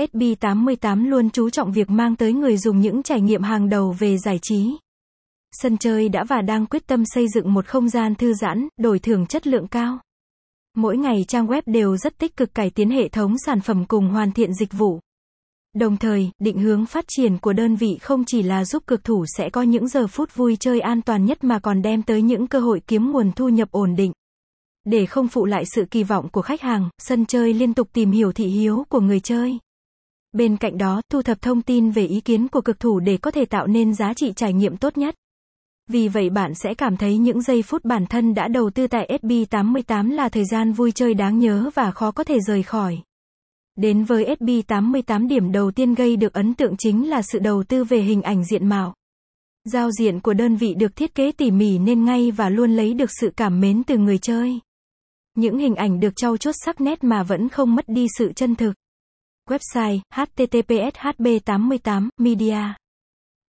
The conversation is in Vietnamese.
SB88 luôn chú trọng việc mang tới người dùng những trải nghiệm hàng đầu về giải trí. Sân chơi đã và đang quyết tâm xây dựng một không gian thư giãn, đổi thưởng chất lượng cao. Mỗi ngày trang web đều rất tích cực cải tiến hệ thống sản phẩm cùng hoàn thiện dịch vụ. Đồng thời, định hướng phát triển của đơn vị không chỉ là giúp cực thủ sẽ có những giờ phút vui chơi an toàn nhất mà còn đem tới những cơ hội kiếm nguồn thu nhập ổn định. Để không phụ lại sự kỳ vọng của khách hàng, sân chơi liên tục tìm hiểu thị hiếu của người chơi. Bên cạnh đó, thu thập thông tin về ý kiến của cực thủ để có thể tạo nên giá trị trải nghiệm tốt nhất. Vì vậy bạn sẽ cảm thấy những giây phút bản thân đã đầu tư tại SB88 là thời gian vui chơi đáng nhớ và khó có thể rời khỏi. Đến với SB88 điểm đầu tiên gây được ấn tượng chính là sự đầu tư về hình ảnh diện mạo. Giao diện của đơn vị được thiết kế tỉ mỉ nên ngay và luôn lấy được sự cảm mến từ người chơi. Những hình ảnh được trau chuốt sắc nét mà vẫn không mất đi sự chân thực. Website https hb88 media